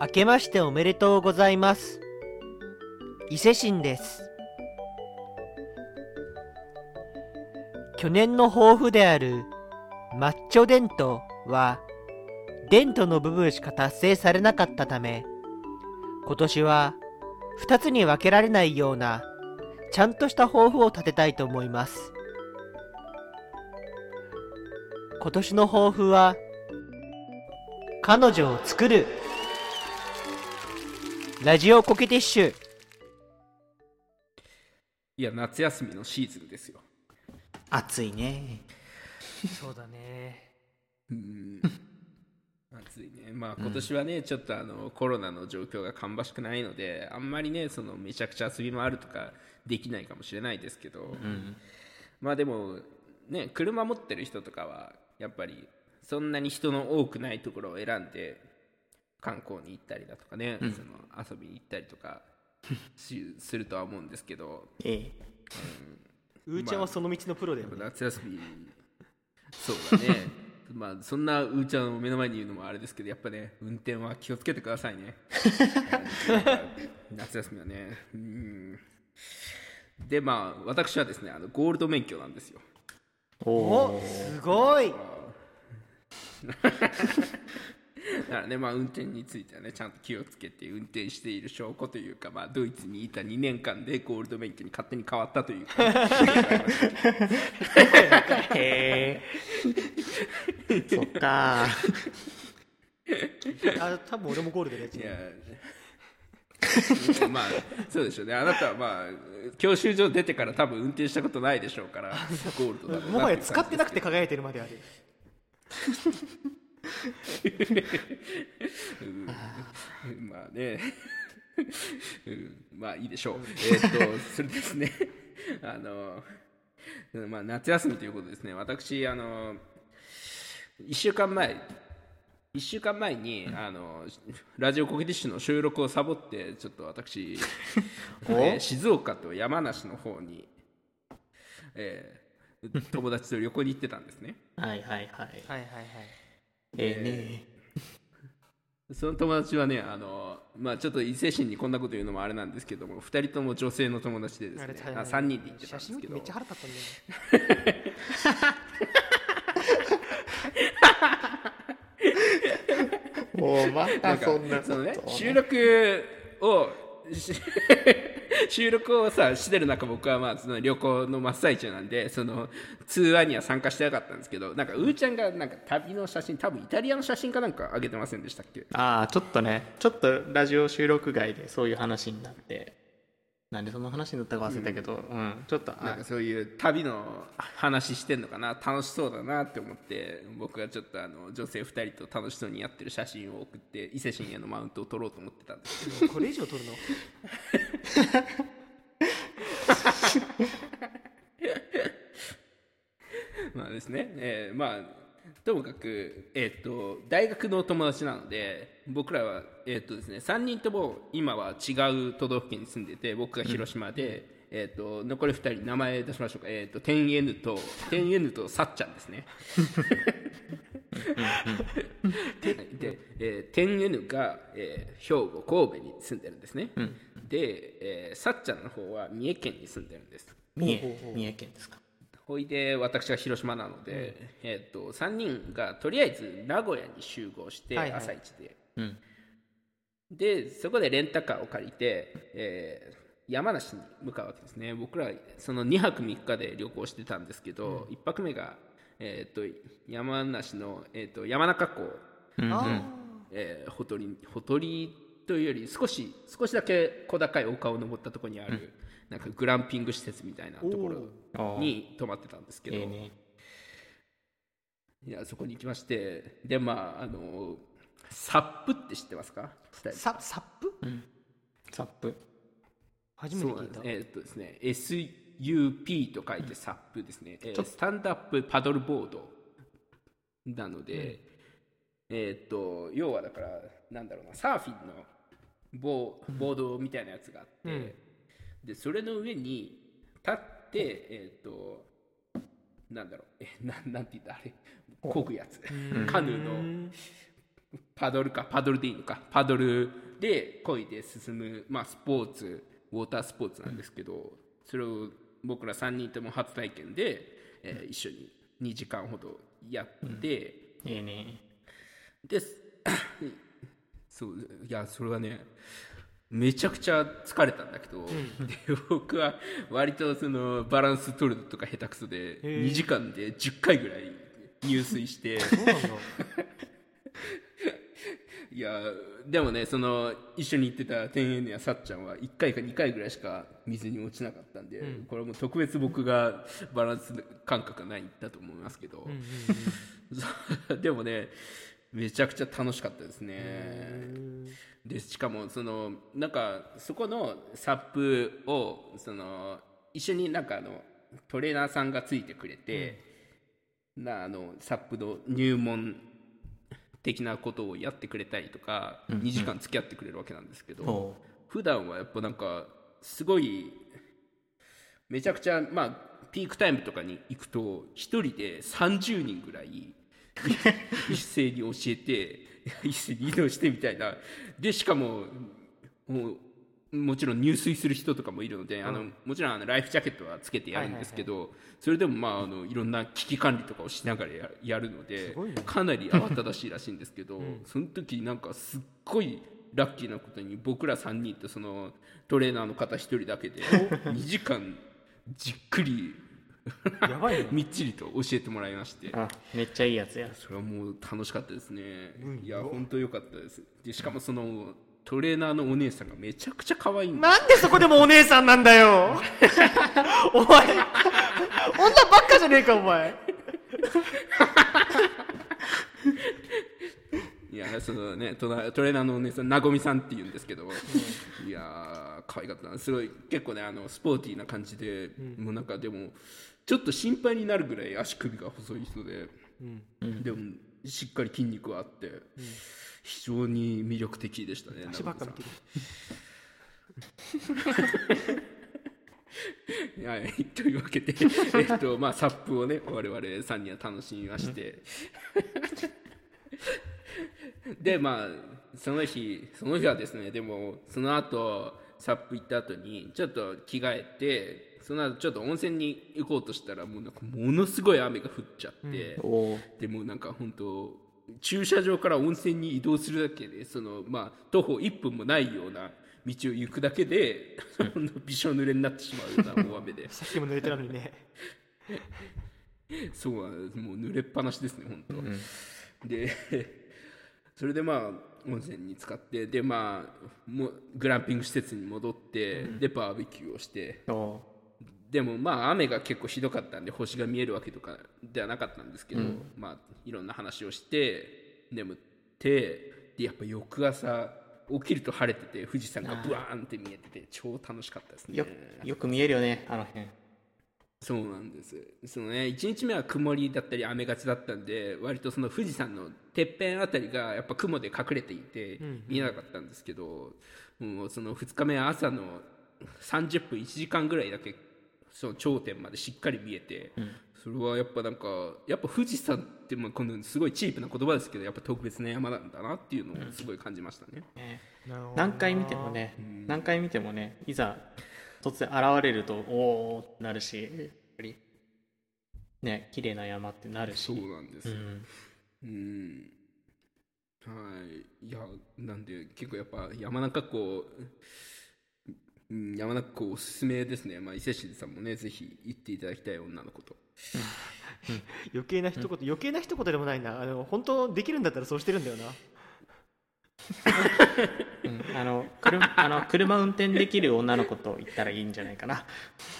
明けましておめでとうございます。伊勢神です。去年の抱負であるマッチョデントはデントの部分しか達成されなかったため今年は2つに分けられないようなちゃんとした抱負を立てたいと思います。今年の抱負は彼女を作るラジオコケティッシュ。いや夏休みのシーズンですよ。暑いね。そうだね。うん。暑いね。まあ今年はね、ちょっとあのコロナの状況が芳しくないのであんまりねそのめちゃくちゃ遊び回るとかできないかもしれないですけど、まあでもね車持ってる人とかはやっぱりそんなに人の多くないところを選んで観光に行ったりだとかね、その遊びに行ったりとかし するとは思うんですけどええ。うーちゃんはその道のプロだよね、夏休み。そうだね。まあそんなうーちゃんを目の前に言うのもあれですけどやっぱね運転は気をつけてくださいね。夏休みはね。うん。でまあ私はですねあのゴールド免許なんですよ。おおおすごいだからねまあ運転についてはねちゃんと気をつけて運転している証拠というかまあドイツにいた2年間でゴールド免許に勝手に変わったというか。へえそっか。あ多分俺もゴールドでやついやまあそうでしょうね。あなたはまあ教習所出てから多分運転したことないでしょうからゴールドだもはや使ってなくて輝いてるまであるうん。まあね。うん。まあいいでしょう。えーっとそれですね。あのまあ夏休みということですね。私あの1週間前1週間前に、あのラジオコケティッシュの収録をサボってちょっと私、えー静岡と山梨の方に、えー友達と旅行に行ってたんですね。はいはいはい。はいはいはいええ その友達はねあの、まあ、ちょっと伊勢神にこんなこと言うのもあれなんですけども2人とも女性の友達でですねあれあ3人で行ってたんですけど。めっちゃ腹立ったんだよね。ねもうまなたそんなそのね収録をし 収録をさしてる中僕はまあその旅行の真っ最中なんでその通話には参加してなかったんですけどなんかうーちゃんがなんか旅の写真多分イタリアの写真かなんか上げてませんでしたっけ？ああちょっとねちょっとラジオ収録外でそういう話になって。なんでその話になったか忘れたけどうん、ちょっとあなんかそういう旅の話してんのかな？楽しそうだなって思って僕はちょっとあの女性2人と楽しそうにやってる写真を送って伊勢神へのマウントを取ろうと思ってたんですけど。これ以上撮るの？まあですね、えーまあともかく、えー、と大学の友達なので僕らは、えーとですね、3人とも今は違う都道府県に住んでて僕が広島で、えー、と残り2人名前出しましょうか、えー、と天 N と天 N とさっちゃんですね。で、えー、天 N が、えー兵庫神戸に住んでるんですね、で、えーさっちゃんの方は三重県に住んでるんです。三重。三重県ですかほいで私が広島なので、えー、と3人がとりあえず名古屋に集合してはいはい。朝一で、うん。でそこでレンタカーを借りて、えー山梨に向かうわけですね。僕らその2泊3日で旅行してたんですけど、1泊目が、えー、と山梨の、えー、と山中湖うんあえーほとりほとりというより少し少しだけ小高い丘を登ったところにある、なんかグランピング施設みたいなところに泊まってたんですけど、ええね。いやそこに行きましてでまああのサップって知ってますか？ーササップ？サップ。初めて聞いた。えーっとですね SUP と書いてサップですね、えースタンドアップパドルボードなので、えーっと要はだからなんだろうなサーフィンのボーボードみたいなやつがあって、でそれの上に立ってえーっとなんだろう。えななんて言ったあれ。漕ぐやつ。カヌーの。パドルかパドルでいいのか。パドルで漕いで進む、まあ、スポーツ。ウォータースポーツなんですけど、それを僕ら3人とも初体験で、えー一緒に2時間ほどやって、いいね。です。そういやそれはねめちゃくちゃ疲れたんだけど、で僕は割とそのバランス取るのとか下手くそで2時間で10回ぐらい入水して。いやでもねその一緒に行ってた天園やさっちゃんは1回か2回ぐらいしか水に落ちなかったんで、これはもう特別僕がバランス感覚がないんだと思いますけど、そう でもねめちゃくちゃ楽しかったですね。でしかもそのなんかそこのサップをその一緒になんかあのトレーナーさんがついてくれて、なあのサップの入門的なことをやってくれたりとか、2時間付き合ってくれるわけなんですけど、ほ普段はやっぱなんかすごいめちゃくちゃまあピークタイムとかに行くと一人で30人ぐらい 一斉に教えて一斉に移動してみたいな。でしかももうもちろん入水する人とかもいるので、あのもちろんあのライフジャケットはつけてやるんですけど、それでもまああのいろんな危機管理とかをしながらややるので、ね。かなり慌ただしいらしいんですけど、その時なんかすっごいラッキーなことに僕ら3人とそのトレーナーの方1人だけで 2時間じっくり やばいねみっちりと教えてもらいまして。めっちゃいいやつや。それはもう楽しかったですね、いや本当良かったです。でしかもそのトレーナーのお姉さんがめちゃくちゃ可愛いなんでそこでもお姉さんなんだよ。お前女ばっかじゃねえかお前。いやそのねトレーナーのお姉さんなごみさんっていうんですけど、いやー可愛かったな。すごい結構ねあのスポーティーな感じで、もうなんかでもちょっと心配になるぐらい足首が細い人で、でもしっかり筋肉はあって、非常に魅力的でしたね足ばっか見てる。る はいというわけで えっとまあサップをね我々3人は楽しみまして、でまあその日その日はですねでもその後サップ行った後にちょっと着替えてその後ちょっと温泉に行こうとしたらもうなんかものすごい雨が降っちゃって、おーでもなんか本当駐車場から温泉に移動するだけでそのまあ徒歩1分もないような道を行くだけで そのびしょ濡れになってしまうような大雨で。さっきも濡れてたのにね。そうもう濡れっぱなしですね本当、でそれでまあ温泉に浸かってでまあもうグランピング施設に戻って、でバーベキューをしておでもまあ雨が結構ひどかったんで星が見えるわけとかではなかったんですけど、まあいろんな話をして眠ってでやっぱ翌朝起きると晴れてて富士山がブワーンって見えてて超楽しかったですね。よよく見えるよねあの辺。そうなんです。そのね1日目は曇りだったり雨がちだったんで割とその富士山のてっぺんあたりがやっぱ雲で隠れていて見えなかったんですけど、もうその2日目は朝の30分1時間ぐらいだけその頂点までしっかり見えて、それはやっぱなんかやっぱ富士山ってまあこのすごいチープな言葉ですけどやっぱ特別な山なんだなっていうのをすごい感じましたね、ね。なるほど何回見てもね何回見てもねいざ突然現れるとおおってなるしやっぱりね綺麗な山ってなるし。そうなんですよ、うん。うん。はい。いやなんで結構やっぱ山中湖うん山中湖おすすめですね、まあ、伊勢市さんもねぜひ行っていただきたい女の子と。余計な一言、余計な一言でもないな。あの本当できるんだったらそうしてるんだよな。うんあの車あの車運転できる女の子と言ったらいいんじゃないかな。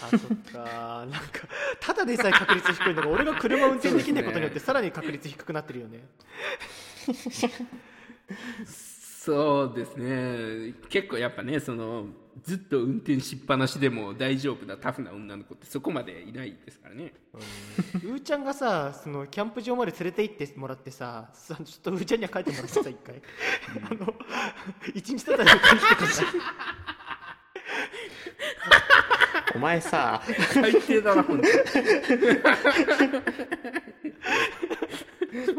あそっか。なんかただでさえ確率低いのが俺が車運転できないことによってさらに確率低くなってるよね。そうですね。結構やっぱねそのずっと運転しっぱなしでも大丈夫なタフな女の子ってそこまでいないですからね。うーちゃんがさそのキャンプ場まで連れて行ってもらってささちょっとうーちゃんには帰ってもらってさ一回。あの 一日たったら帰ってくださいお前さ最低だな本当に。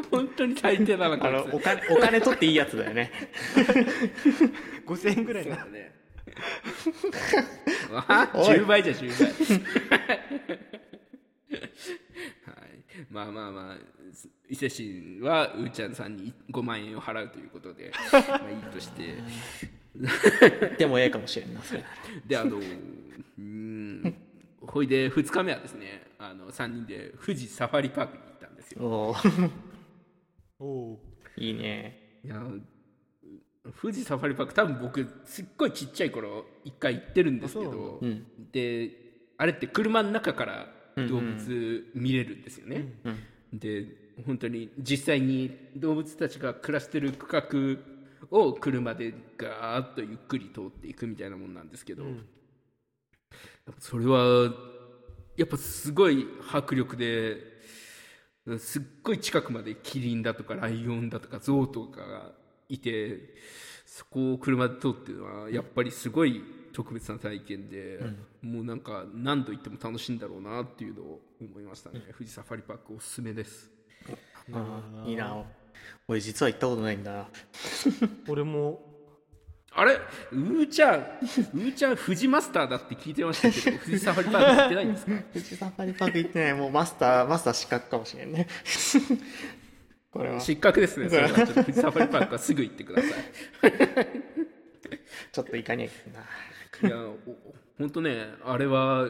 本当に最低だなあのお金お金取っていいやつだよね。5000円ぐらいな。そうだね。あ 10倍じゃ10倍。はい。まあまあまあ伊勢神はうーちゃんさんに5万円を払うということで まあいいとして。でもええかもしれんなそれ。であのうーんほいで2日目はですねあの3人で富士サファリパークに行ったんですよ。おおいいね。いや富士サファリパーク多分僕すっごいちっちゃい頃一回行ってるんですけあそうど、うん。であれって車の中から動物見れるんですよね、うんで本当に実際に動物たちが暮らしてる区画を車でガーッとゆっくり通っていくみたいなもんなんですけど、やっぱそれはやっぱすごい迫力ですっごい近くまでキリンだとかライオンだとかゾウとかがいてそこを車で通ってるのはやっぱりすごい特別な体験で、もうなんか何度行っても楽しいんだろうなっていうのを思いましたね、富士サファリパークおすすめです。あー。いいな。俺実は行ったことないんだ 俺も。あれ？うーちゃん。うーちゃん富士マスターだって聞いてましたけど富士サファリパーク行ってないんですか？富士サファリパーク行ってない。もうマスターマスター失格かもしれんねこれは。ち失格ですねそれは。ちょっとサファリパークはすぐ行ってください。ょっと行かにゃいな。いや本当ねあれは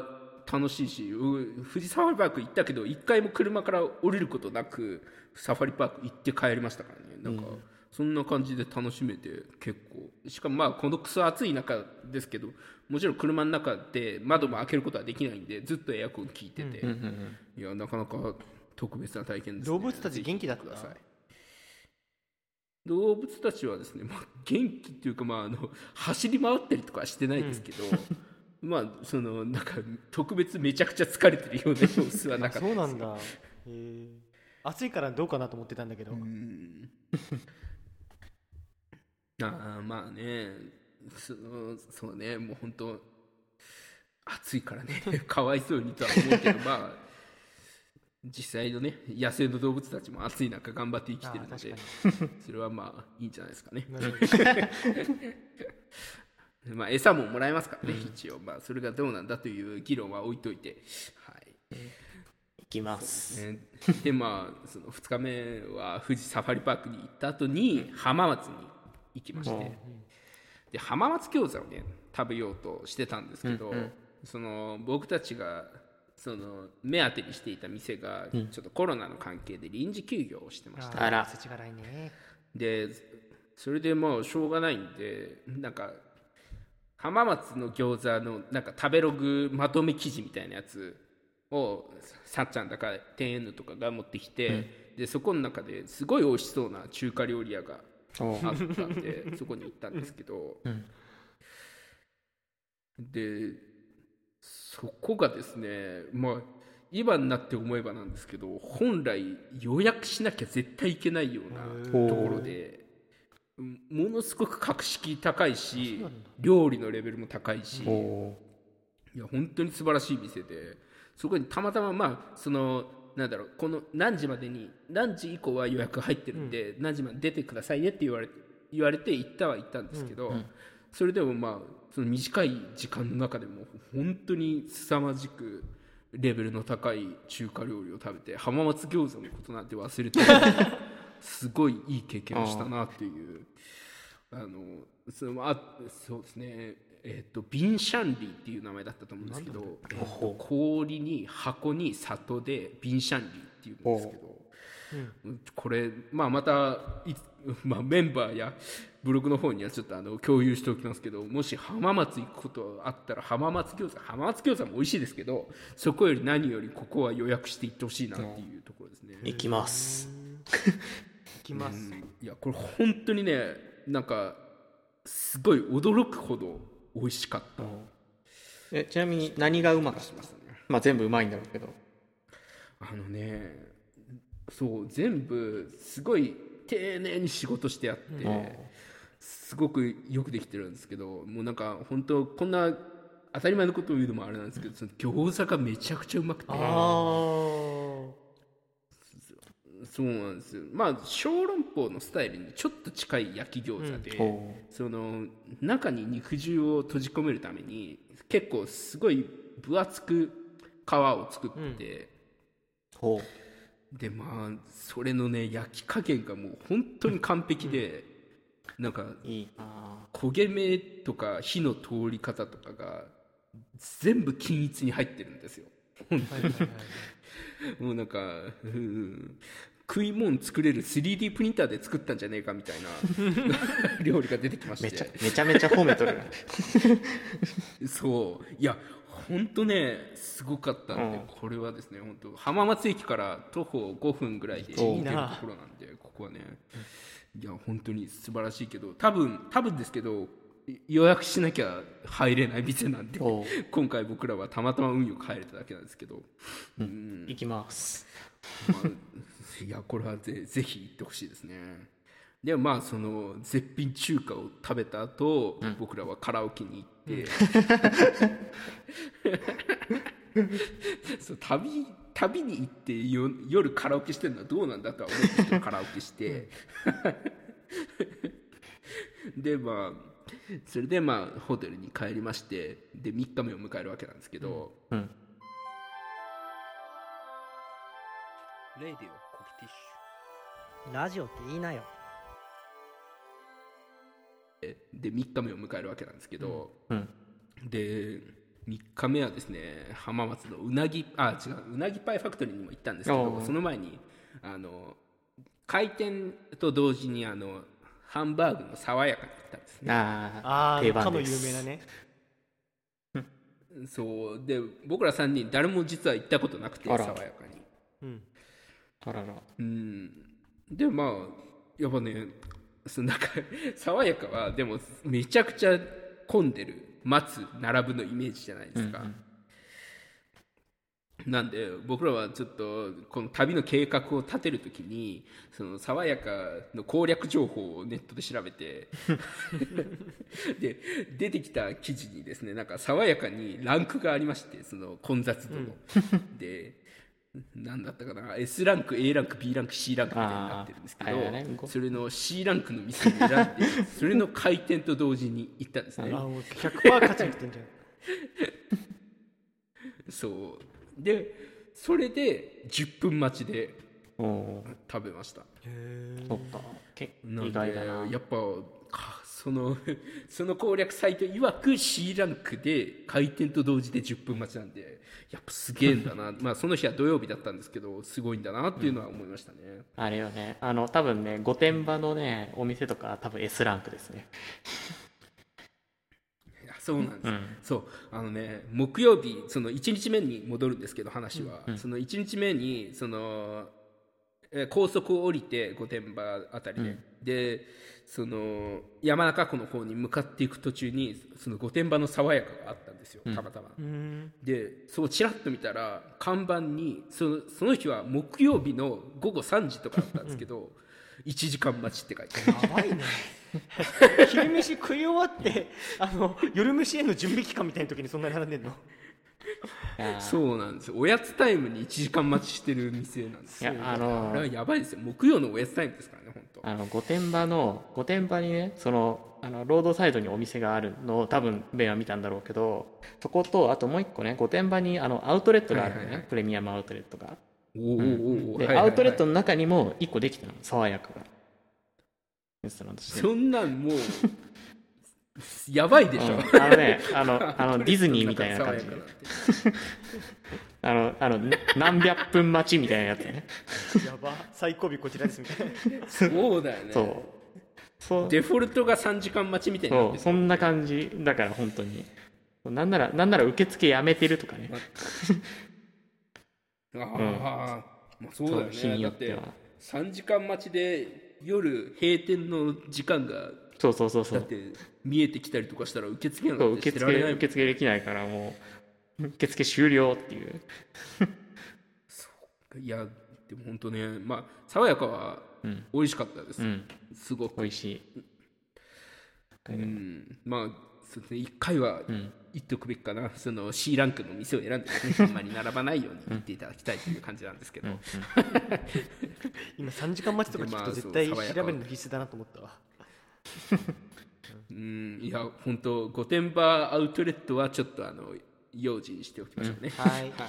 楽しいしう富士サファリパーク行ったけど一回も車から降りることなくサファリパーク行って帰りましたからね。なんか、そんな感じで楽しめて結構。しかもまあこのクソ暑い中ですけどもちろん車の中で窓も開けることはできないんでずっとエアコン効いてて、いやなかなか特別な体験です、ね、動物たち元気だった？動物たちはですね、まあ、元気っていうか、まあ、あの走り回ったりとかはしてないですけど、まあそのなんか特別めちゃくちゃ疲れてるような様子はなあかった そうなんだ。暑いからどうかなと思ってたんだけど、あまあね。そそうね。もう本当暑いからね。かわいそうにとは思うけどまあ実際のね野生の動物たちも暑い中頑張って生きてるのであ それはまあいいんじゃないですかね。まあ餌ももらえますからね、一応。まあそれがどうなんだという議論は置いといて。はい。行きます。ね。でまあその2日目は富士サファリパークに行った後に浜松に行きまして、うん。で浜松餃子をね食べようとしてたんですけど、うんうん。その僕たちがその目当てにしていた店がちょっとコロナの関係で臨時休業をしてました、あら。世知辛いね。でそれでもうしょうがないんでなんか浜松の餃子のなんか食べログまとめ記事みたいなやつをさっちゃんだか天園のとかが持ってきて、でそこの中ですごい美味しそうな中華料理屋がおあったんでそこに行ったんですけど、うん。でそこがですねまあ今になって思えばなんですけど本来予約しなきゃ絶対行けないようなところでものすごく格式高いし料理のレベルも高いしおいや本当に素晴らしい店でそこにたまたままあそのなんだろうこの何時までに何時以降は予約入ってるんで、何時まで出てくださいねって言われて言われて行ったは行ったんですけど、それでもまあその短い時間の中でも本当に凄まじくレベルの高い中華料理を食べて浜松餃子のことなんて忘れて すごいいい経験をしたなっていうあのそのあそうですね。えっとビンシャンリーっていう名前だったと思うんですけど、え氷に箱に里でビンシャンリーっていうんですけど、これ、まあ、またい、まあ、メンバーやブログの方にはちょっとあの共有しておきますけどもし浜松行くことあったら浜松餃子浜松餃子も美味しいですけどそこより何よりここは予約していってほしいなっていうところですね。行きます。行きます、いやこれ本当にねなんかすごい驚くほど美味しかった。えちなみに何がうまかっしましたねまあ全部うまいんだろうけど。あのねそう全部すごい丁寧に仕事してあって、すごくよくできてるんですけどもうなんか本当こんな当たり前のことを言うのもあれなんですけどその餃子がめちゃくちゃうまくて。あそうなんですよ。まあ小籠包のスタイルにちょっと近い焼き餃子で、ほその中に肉汁を閉じ込めるために結構すごい分厚く皮を作って、うほでまあそれのね焼き加減がもう本当に完璧で、なんか焦げ目とか火の通り方とかが全部均一に入ってるんですよ。もうなんか、うん食い物作れる 3D プリンターで作ったんじゃねえかみたいな 料理が出てきまして。めちゃめちゃめちゃ褒めとる そう。いや本当ねすごかったんで、うん。これはですね本当浜松駅から徒歩5分ぐらいでお行けるところなんでここはねいや本当に素晴らしいけど多分多分ですけどい予約しなきゃ入れない店なんで今回僕らはたまたま運よく入れただけなんですけど、うん。行きます。まあいやこれはぜぜひ行ってほしいですね。でまあその絶品中華を食べた後、僕らはカラオケに行って、そう旅旅に行ってよ夜カラオケしてるのはどうなんだとは思うんですけどカラオケして。でまあそれでまあホテルに帰りましてで3日目を迎えるわけなんですけど、うん。レイディオコキティッシュ。ラジオって言いなよ。で3日目を迎えるわけなんですけど、うん。で3日目はですね浜松のうなぎあ違ううなぎパイファクトリーにも行ったんですけどその前にあの開店と同時にあのハンバーグの爽やかに行ったんですね。ああああ定かの有番です名なね。そう。で僕ら3人誰も実は行ったことなくて爽やかに。うん。あらら。うん。でまあやっぱねそのなんか爽やかはでもめちゃくちゃ混んでる待つ並ぶのイメージじゃないですか、なんで僕らはちょっとこの旅の計画を立てるときにその爽やかの攻略情報をネットで調べて で出てきた記事にですねなんか爽やかにランクがありましてその混雑度の、で 何だったかな？S ランク A ランク B ランク C ランクみたいになってるんですけど、それの C ランクの店を選んで それの開店と同時に行ったんですね。あもう100%勝ちにいってんじゃん。そう。でそれで10分待ちで食べました。へそっか。結構なんで意外だな。やっぱかその その攻略サイト曰く C ランクで開店と同時で10分待ちなんでやっぱすげえんだな。まあその日は土曜日だったんですけどすごいんだなっていうのは思いましたね、あれよね。あの多分ね御殿場のねお店とか多分 S ランクですね。そうなんです、うん。そう。あのね木曜日その1日目に戻るんですけど話は、その1日目にそのえー高速を降りて御殿場あたりで、でその山中湖の方に向かっていく途中にその御殿場の爽やかがあったんですよたまたま、うん。でそうちらっと見たら看板にそのその日は木曜日の午後3時とかだったんですけど、1時間待ちって書いてある。やばいね。昼飯食い終わってあの夜飯への準備期間みたいな時にそんなに並んでんの？そうなんですよ。おやつタイムに1時間待ちしてる店なんですよ。いやあのあれはやばいですよ。木曜のおやつタイムですからね本当。あの御殿場の御殿場にねそのあのロードサイドにお店があるのを多分ベンは見たんだろうけどそことあともう一個ね御殿場にあのアウトレットがあるのね、はいはいはい。プレミアムアウトレットが。おーおーおー。で、はいはいはい。アウトレットの中にも一個できたの爽やかが。そんなんもうやばいでしょ、うん。あのねあの あのディズニーみたいな感じ。爽やかなんて。あのあのな何百分待ちみたいなやつね。やば。最後尾こちらですみたいな。そうだよね。そう。そう。デフォルトが3時間待ちみたいにな。そう。そんな感じ。だから本当に。なんならなんなら受付やめてるとかね。あ あ、まあ、そうだよそう日にねだっては3時間待ちで夜閉店の時間がそうそうそうそう。だって見えてきたりとかしたら受付な受付受付できないからもう 受付終了っていう。いやでも本当ねまあ爽やかはうん。美味しかったです、うん。すごく。美味しい。うん。まあそうですね。1回はうん。言っておくべきかな。その C ランクの店を選んでね あんまり並ばないように言っていただきたいという感じなんですけど、今3時間待ちとか聞くでまあと絶対調べるの必須だなと思ったわうん。いや本当御殿場アウトレットはちょっとあの用心しておきましょうね、はい。はい、は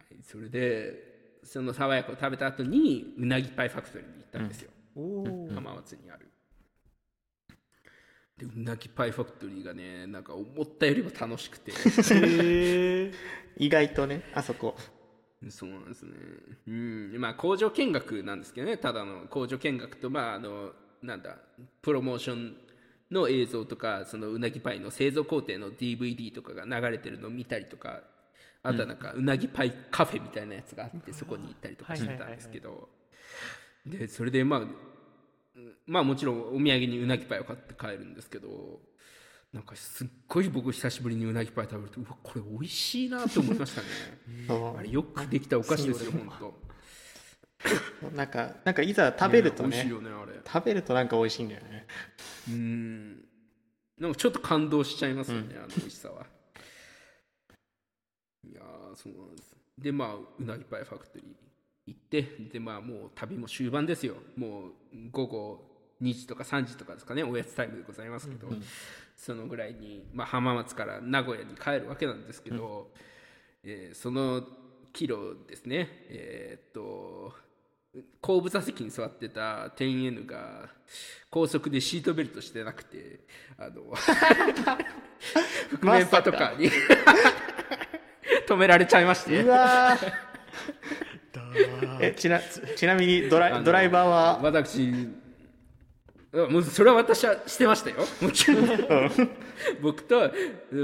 い、それでその爽やかを食べた後にうなぎパイファクトリーに行ったんですよ、おお浜松にある。でうなぎパイファクトリーがねなんか思ったよりも楽しくて。意外とねあそこそうなんですね。うん。まあ工場見学なんですけどね。ただの工場見学とまああのなんだプロモーションの映像とかそのうなぎパイの製造工程の DVD とかが流れてるのを見たりとかあとはなんかうなぎパイカフェみたいなやつがあってそこに行ったりとかしてたんですけど。でそれでまあまあもちろんお土産にうなぎパイを買って帰るんですけどなんかすっごい僕久しぶりにうなぎパイ食べるとうわこれ美味しいなと思いましたね。そ あれよくできたお菓子ですよ本当。う なんかなんかいざ食べると美味しいねよねあれ。食べるとなんか美味しいんだよね。うん。なんかちょっと感動しちゃいますよね、あの美味しさは。いやーそうなんです。でまあうなぎパイファクトリー行ってでまあもう旅も終盤ですよ。もう午後2時とか3時とかですかねおやつタイムでございますけど、そのぐらいに、まあ、浜松から名古屋に帰るわけなんですけど、えーそのキロですね。えーっと後部座席に座ってた天 N が高速でシートベルトしてなくてあの覆面パトカーに 止められちゃいまして。うわー。えちなちなみにドライドライバーは？私あもうそれは私はしてましたよ。もちろん。僕と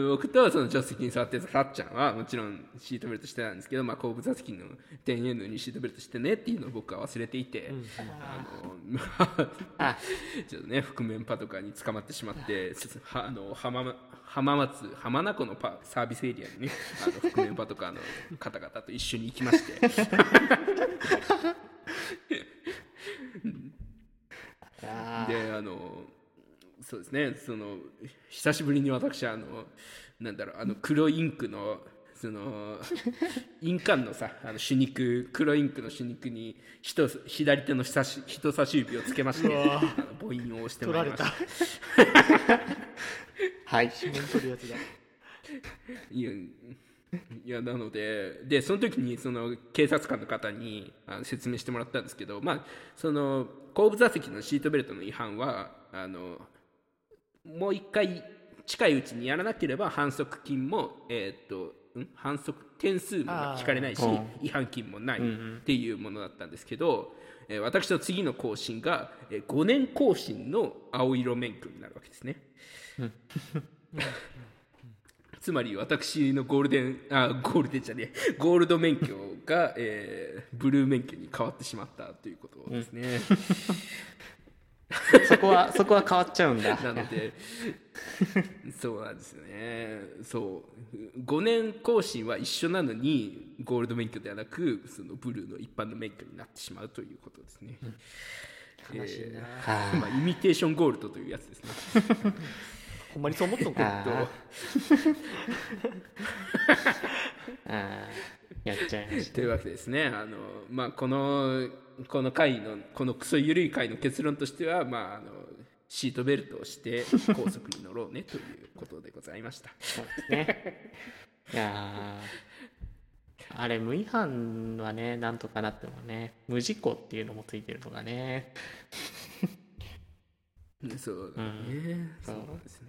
僕とその助手席に座ってたさっちゃんはもちろんシートベルトしてたんですけど、まあ、後部座席の店員にシートベルトしてねっていうのを僕は忘れていて、あのまああちょっとね覆面パトカーに捕まってしまってあ。の浜浜松浜名湖のパサービスエリアにねあの覆面パトカーの方々と一緒に行きまして であのそうですね。その久しぶりに私あのなんだろうあの黒インクのその 印鑑のさあの手肉黒インクの手肉に人左手の人差し人差し指をつけましてあの母音を押して取らいりました。た。はい。指紋取るやつだ。いや いやなのででその時にその警察官の方にあの説明してもらったんですけど、まあ、その後部座席のシートベルトの違反はあのもう一回近いうちにやらなければ反則金も、えーっとん？反則点数も引かれないし違反金もないうんうん。っていうものだったんですけど、えー私の次の更新が、えー5年更新の青色免許になるわけですね。つまり私のゴールデンあゴールデンじゃねえゴールド免許が、えーブルー免許に変わってしまったということですね、そこはそこは変わっちゃうんだ。なのでそうなんですよね。そう。5年更新は一緒なのにゴールド免許ではなくそのブルーの一般の免許になってしまうということですね、悲しいな、はまあ、イミテーションゴールドというやつですねほんまにそう思ったのかあー。あー。やっちゃいましというわけでですね。あの、まあ、このこの回のこのクソ緩い回の結論としては、まあ、あのシートベルトをして高速に乗ろうねということでございました。たそうですね。いやー。あれ無違反はねなんとかなってもね無事故っていうのもついてるのがねそうだね、そう。ですね。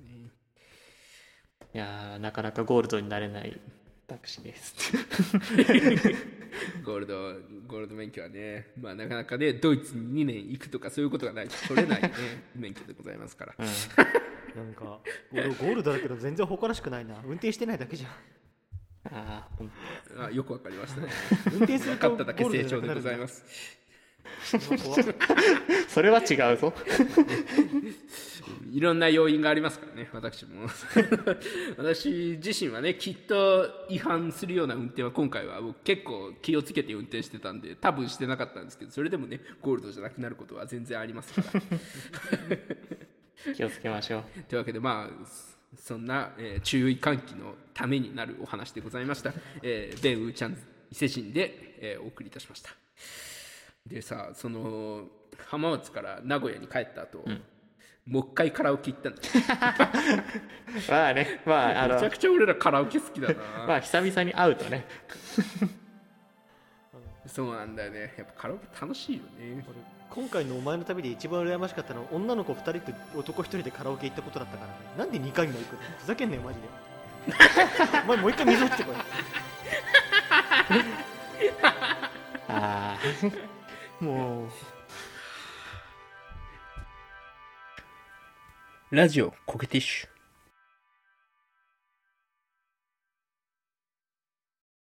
いやーなかなかゴールドになれない私です。ゴールドゴールド免許はね、まあ、なかなかねドイツに2年行くとかそういうことがないと取れない、ね、免許でございますから。うん。なんかゴールゴールドだけど全然誇らしくないな。運転してないだけじゃん。ああよくわかりましたね。運転すると分かっただけ成長でございます それは違うぞ いろんな要因がありますからね、私も。私自身はね、きっと違反するような運転は今回は僕結構気をつけて運転してたんで、多分してなかったんですけど、それでもね、ゴールドじゃなくなることは全然ありますから。気をつけましょうというわけでまあそんな、えー注意喚起のためになるお話でございました、えー、ベン・ウーチャン伊勢神で、えーお送りいたしましたでさその浜松から名古屋に帰った後、もう一回カラオケ行ったんだよ。まあねまああのめちゃくちゃ俺らカラオケ好きだな、まあ久々に会うとね。そうなんだよね。やっぱカラオケ楽しいよね。俺今回のお前の旅で一番羨ましかったのは女の子2人と男1人でカラオケ行ったことだったからね。なんで2回も行くの？ふざけんなよマジで。お前もう一回水落ちてこい。ああもう。ラジオコケティッシュ。